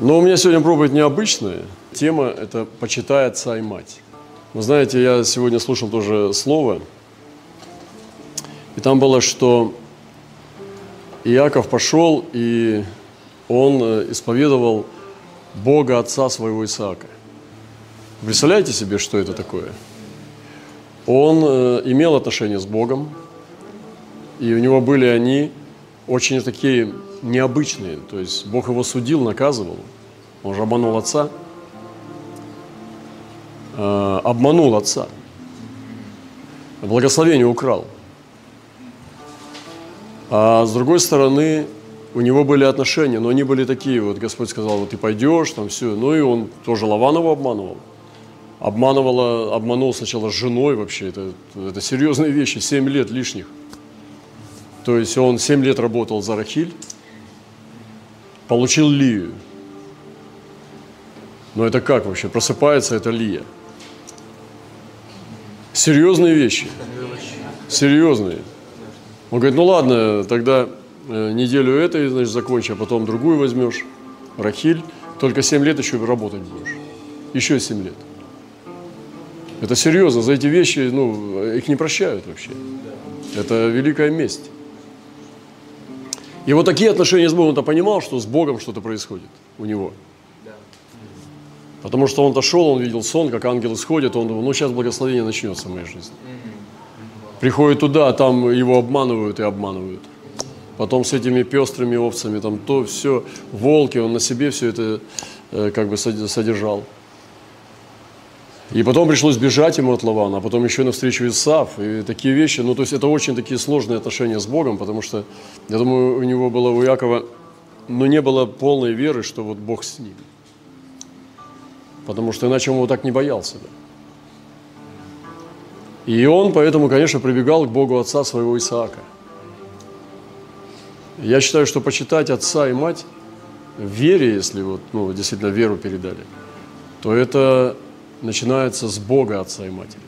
Но у меня сегодня проповедь необычная. Тема – это «Почитай отца и мать». Вы знаете, я сегодня слушал тоже слово, и там было, что Иаков пошел, и он э, исповедовал Бога отца своего Исаака. Представляете себе, что это такое? Он э, имел отношения с Богом, и у него были они очень такие необычные. То есть Бог его судил, наказывал. Он же обманул отца. Э, обманул отца. Благословение украл. А с другой стороны, у него были отношения, но они были такие, вот Господь сказал, вот ты пойдешь, там все. Ну и он тоже Лаванова обманывал. Обманывала, обманул сначала с женой вообще, это, это серьезные вещи, 7 лет лишних. То есть он 7 лет работал за Рахиль, получил Лию. Но это как вообще? Просыпается это Лия. Серьезные вещи. Серьезные. Он говорит, ну ладно, тогда э, неделю этой, значит, закончи, а потом другую возьмешь. Рахиль, только 7 лет еще работать будешь. Еще 7 лет. Это серьезно, за эти вещи, ну, их не прощают вообще. Это великая месть. И вот такие отношения с Богом, он-то понимал, что с Богом что-то происходит у него. Потому что он-то шел, он видел сон, как ангел исходит, он думал, ну сейчас благословение начнется в моей жизни. Приходит туда, а там его обманывают и обманывают. Потом с этими пестрыми овцами, там то, все, волки, он на себе все это э, как бы содержал. И потом пришлось бежать ему от Лавана, а потом еще навстречу Исав. И такие вещи, ну то есть это очень такие сложные отношения с Богом, потому что, я думаю, у него было, у Якова, но не было полной веры, что вот Бог с ним. Потому что иначе он его так не боялся бы. И он поэтому, конечно, прибегал к Богу отца своего Исаака. Я считаю, что почитать отца и мать в вере, если вот, ну, действительно веру передали, то это начинается с Бога Отца и Матери,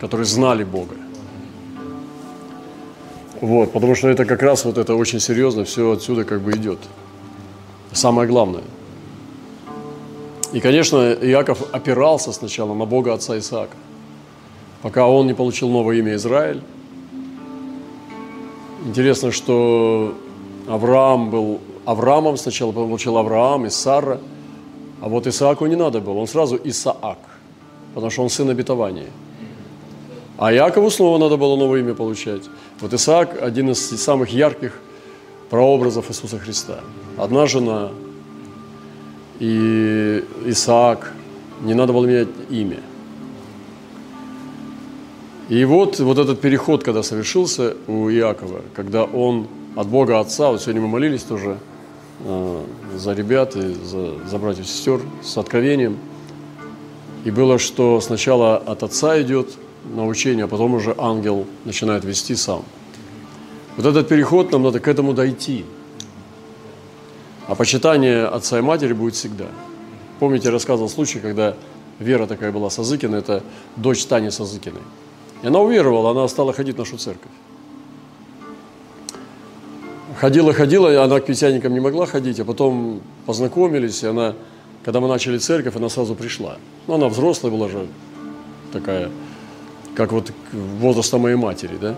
которые знали Бога. Вот, потому что это как раз вот это очень серьезно, все отсюда как бы идет. Самое главное. И, конечно, Иаков опирался сначала на Бога отца Исаака, пока он не получил новое имя Израиль. Интересно, что Авраам был Авраамом сначала, получил Авраам и Сара – а вот Исааку не надо было, он сразу Исаак, потому что он сын обетования. А Якову снова надо было новое имя получать. Вот Исаак – один из самых ярких прообразов Иисуса Христа. Одна жена и Исаак, не надо было менять имя. И вот, вот этот переход, когда совершился у Иакова, когда он от Бога Отца, вот сегодня мы молились тоже – за ребят и за, за братьев и сестер с откровением. И было, что сначала от отца идет научение, а потом уже ангел начинает вести сам. Вот этот переход, нам надо к этому дойти. А почитание отца и матери будет всегда. Помните, я рассказывал случай, когда Вера такая была Сазыкина, это дочь Тани Сазыкиной. И она уверовала, она стала ходить в нашу церковь. Ходила, ходила, она к пятидесятникам не могла ходить, а потом познакомились, и она, когда мы начали церковь, она сразу пришла. Ну, она взрослая была же, такая, как вот возраста моей матери, да.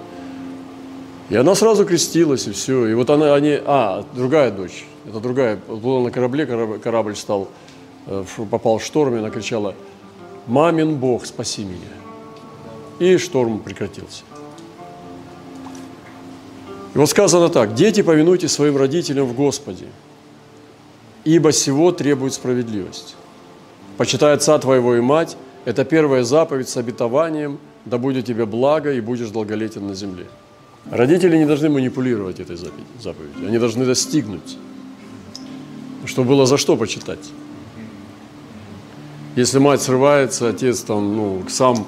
И она сразу крестилась, и все. И вот она, они, а, другая дочь, это другая, была на корабле, корабль, корабль стал, э, попал в шторм, и она кричала, «Мамин Бог, спаси меня!» И шторм прекратился. И вот сказано так, «Дети, повинуйтесь своим родителям в Господе, ибо сего требует справедливость. Почитай отца твоего и мать, это первая заповедь с обетованием, да будет тебе благо и будешь долголетен на земле». Родители не должны манипулировать этой заповедью, они должны достигнуть, чтобы было за что почитать. Если мать срывается, отец там, ну, сам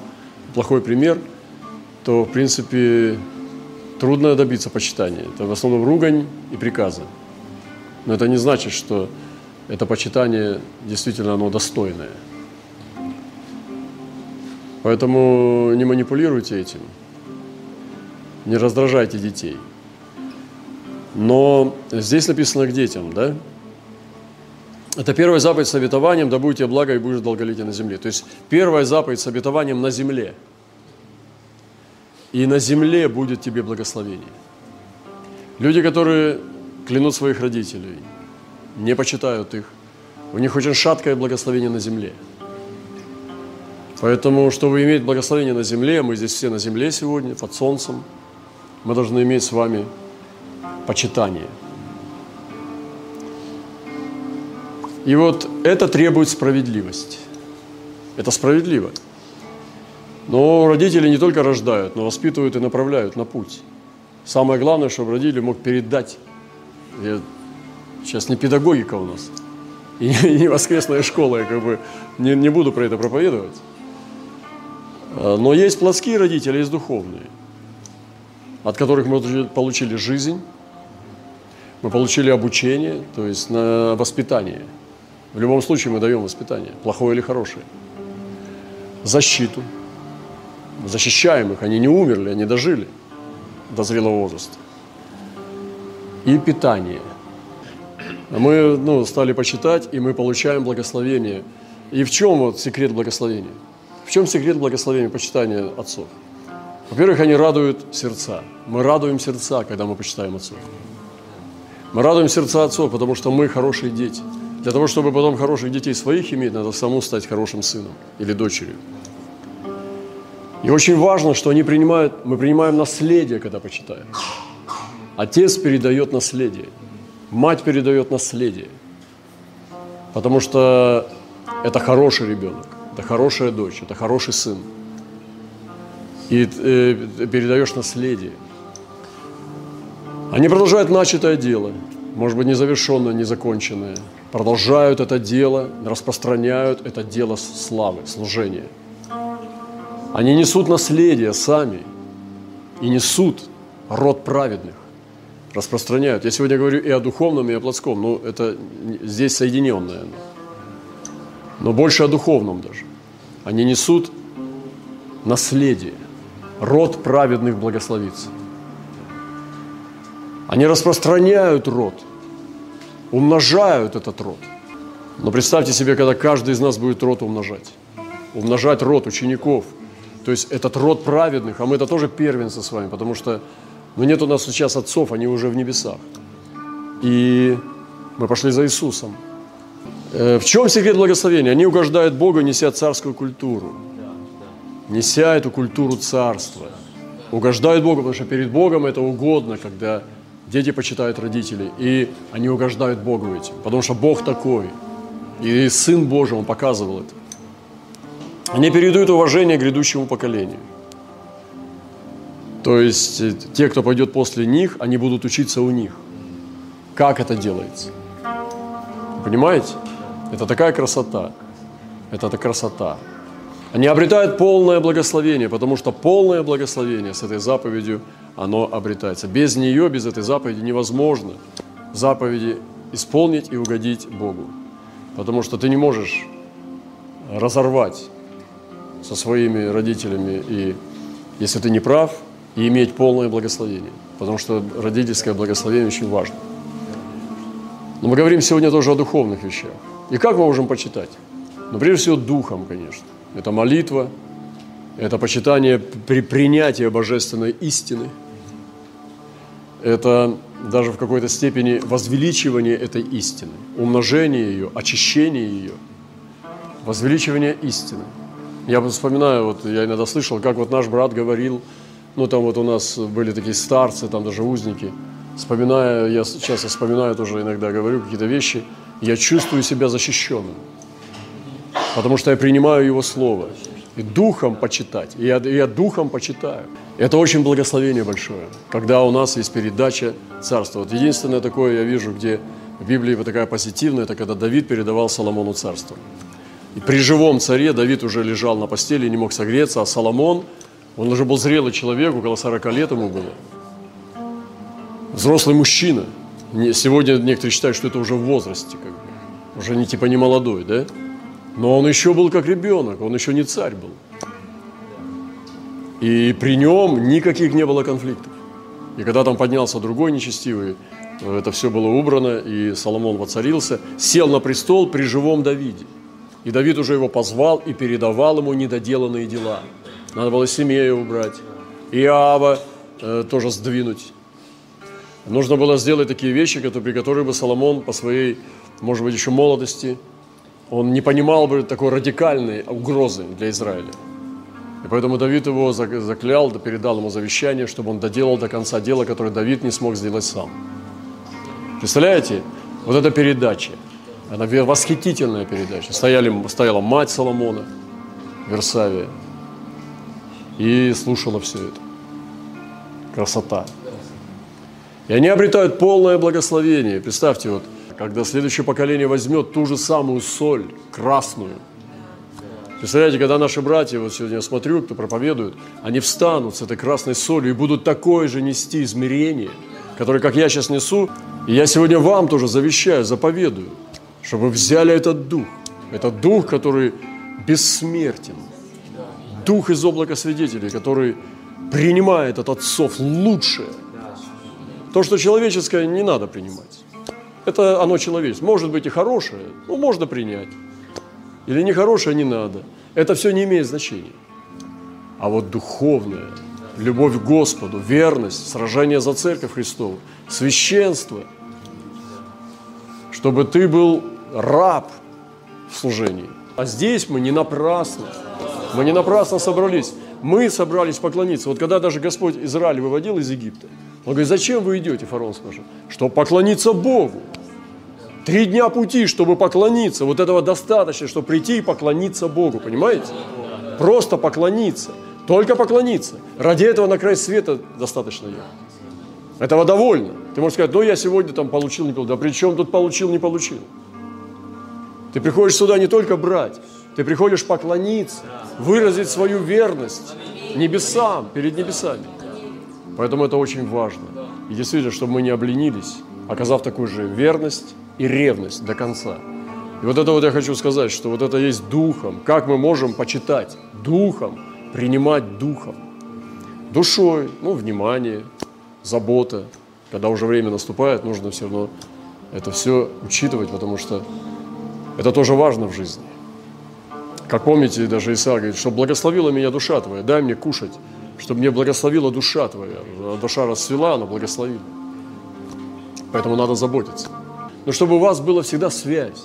плохой пример, то, в принципе, трудно добиться почитания. Это в основном ругань и приказы. Но это не значит, что это почитание действительно оно достойное. Поэтому не манипулируйте этим, не раздражайте детей. Но здесь написано к детям, да? Это первая заповедь с обетованием, да будет тебе благо и будешь долголетие на земле. То есть первая заповедь с обетованием на земле. И на земле будет тебе благословение. Люди, которые клянут своих родителей, не почитают их, у них очень шаткое благословение на земле. Поэтому, чтобы иметь благословение на земле, мы здесь все на земле сегодня, под солнцем, мы должны иметь с вами почитание – И вот это требует справедливости. Это справедливо. Но родители не только рождают, но воспитывают и направляют на путь. Самое главное, чтобы родитель мог передать. Я, сейчас не педагогика у нас, и не воскресная школа, я как бы не, не буду про это проповедовать. А, но есть плотские родители, есть духовные, от которых мы получили жизнь, мы получили обучение, то есть на воспитание – в любом случае мы даем воспитание, плохое или хорошее. Защиту. Защищаем их, они не умерли, они дожили до зрелого возраста. И питание. Мы ну, стали почитать, и мы получаем благословение. И в чем вот секрет благословения? В чем секрет благословения почитания отцов? Во-первых, они радуют сердца. Мы радуем сердца, когда мы почитаем отцов. Мы радуем сердца отцов, потому что мы хорошие дети – для того, чтобы потом хороших детей своих иметь, надо самому стать хорошим сыном или дочерью. И очень важно, что они принимают, мы принимаем наследие, когда почитаем. Отец передает наследие, мать передает наследие, потому что это хороший ребенок, это хорошая дочь, это хороший сын. И э, передаешь наследие. Они продолжают начатое дело, может быть, незавершенное, незаконченное – продолжают это дело, распространяют это дело славы, служения. Они несут наследие сами и несут род праведных, распространяют. Я сегодня говорю и о духовном, и о плотском, но это здесь соединенное. Но больше о духовном даже. Они несут наследие, род праведных благословится. Они распространяют род – умножают этот род. Но представьте себе, когда каждый из нас будет род умножать. Умножать род учеников. То есть этот род праведных, а мы это тоже первенцы с вами, потому что ну, нет у нас сейчас отцов, они уже в небесах. И мы пошли за Иисусом. Э, в чем секрет благословения? Они угождают Богу, неся царскую культуру. Неся эту культуру царства. Угождают Богу, потому что перед Богом это угодно, когда дети почитают родителей, и они угождают Богу этим, потому что Бог такой. И Сын Божий, Он показывал это. Они передают уважение грядущему поколению. То есть э, те, кто пойдет после них, они будут учиться у них. Как это делается? Понимаете? Это такая красота. Это такая красота. Они обретают полное благословение, потому что полное благословение с этой заповедью – оно обретается. Без нее, без этой заповеди невозможно заповеди исполнить и угодить Богу. Потому что ты не можешь разорвать со своими родителями, и если ты не прав, и иметь полное благословение. Потому что родительское благословение очень важно. Но мы говорим сегодня тоже о духовных вещах. И как мы можем почитать? Ну, прежде всего, духом, конечно. Это молитва, это почитание при принятии божественной истины – это даже в какой-то степени возвеличивание этой истины, умножение ее, очищение ее, возвеличивание истины. Я вспоминаю, вот я иногда слышал, как вот наш брат говорил, ну там вот у нас были такие старцы, там даже узники, вспоминая, я часто вспоминаю тоже иногда, говорю какие-то вещи, я чувствую себя защищенным, потому что я принимаю его слово – и духом почитать. И я, я духом почитаю. Это очень благословение большое, когда у нас есть передача царства. Вот единственное такое я вижу, где в Библии вот такая позитивная, это когда Давид передавал Соломону царство. И при живом царе Давид уже лежал на постели не мог согреться, а Соломон, он уже был зрелый человек, около 40 лет ему было. Взрослый мужчина. Сегодня некоторые считают, что это уже в возрасте, как бы. уже не типа не молодой, да? Но он еще был как ребенок, он еще не царь был. И при нем никаких не было конфликтов. И когда там поднялся другой нечестивый, это все было убрано, и Соломон воцарился, сел на престол при живом Давиде. И Давид уже его позвал и передавал ему недоделанные дела. Надо было Семея убрать, Иава э, тоже сдвинуть. Нужно было сделать такие вещи, которые, при которых бы Соломон по своей, может быть, еще молодости, он не понимал бы такой радикальной угрозы для Израиля. И поэтому Давид его заклял, передал ему завещание, чтобы он доделал до конца дело, которое Давид не смог сделать сам. Представляете? Вот эта передача. Она восхитительная передача. Стояли, стояла мать Соломона, Версавия, и слушала все это. Красота. И они обретают полное благословение. Представьте, вот, когда следующее поколение возьмет ту же самую соль, красную. Представляете, когда наши братья, вот сегодня я смотрю, кто проповедует, они встанут с этой красной солью и будут такое же нести измерение, которое, как я сейчас несу, и я сегодня вам тоже завещаю, заповедую, чтобы взяли этот дух, этот дух, который бессмертен, дух из облака свидетелей, который принимает от отцов лучшее – то, что человеческое, не надо принимать. Это оно человеческое. Может быть и хорошее, ну, можно принять. Или нехорошее не надо. Это все не имеет значения. А вот духовное, любовь к Господу, верность, сражение за Церковь Христову, священство, чтобы ты был раб в служении. А здесь мы не напрасно. Мы не напрасно собрались. Мы собрались поклониться. Вот когда даже Господь Израиль выводил из Египта – он говорит, зачем вы идете, фараон спрашивает? Чтобы поклониться Богу. Три дня пути, чтобы поклониться. Вот этого достаточно, чтобы прийти и поклониться Богу, понимаете? Просто поклониться. Только поклониться. Ради этого на край света достаточно ехать. Этого довольно. Ты можешь сказать, ну я сегодня там получил, не получил. Да при чем тут получил, не получил? Ты приходишь сюда не только брать, ты приходишь поклониться, выразить свою верность небесам, перед небесами. Поэтому это очень важно. И действительно, чтобы мы не обленились, оказав такую же верность и ревность до конца. И вот это вот я хочу сказать, что вот это есть духом. Как мы можем почитать духом, принимать духом? Душой, ну, внимание, забота. Когда уже время наступает, нужно все равно это все учитывать, потому что это тоже важно в жизни. Как помните, даже Исаак говорит, что благословила меня душа твоя, дай мне кушать чтобы мне благословила душа твоя. Душа расцвела, она благословила. Поэтому надо заботиться. Но чтобы у вас была всегда связь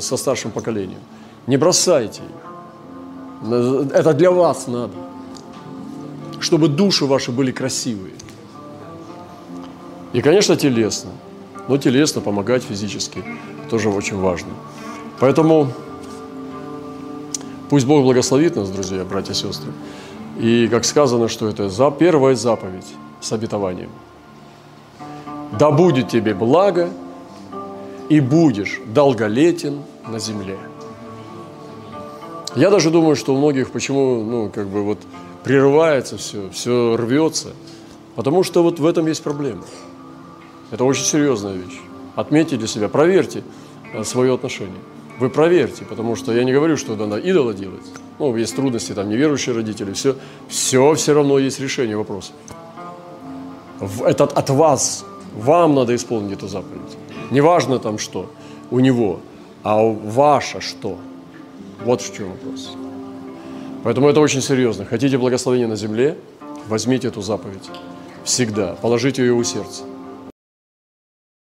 со старшим поколением. Не бросайте их. Это для вас надо. Чтобы души ваши были красивые. И, конечно, телесно. Но телесно помогать физически тоже очень важно. Поэтому пусть Бог благословит нас, друзья, братья и сестры. И как сказано, что это за первая заповедь с обетованием. Да будет тебе благо, и будешь долголетен на земле. Я даже думаю, что у многих почему, ну, как бы вот прерывается все, все рвется, потому что вот в этом есть проблема. Это очень серьезная вещь. Отметьте для себя, проверьте э, свое отношение. Вы проверьте, потому что я не говорю, что надо идола делать. Ну, есть трудности, там, неверующие родители, все, все все равно есть решение вопроса. Это от вас, вам надо исполнить эту заповедь. Неважно там что у него, а ваше что. Вот в чем вопрос. Поэтому это очень серьезно. Хотите благословения на земле, возьмите эту заповедь. Всегда. Положите ее у сердца.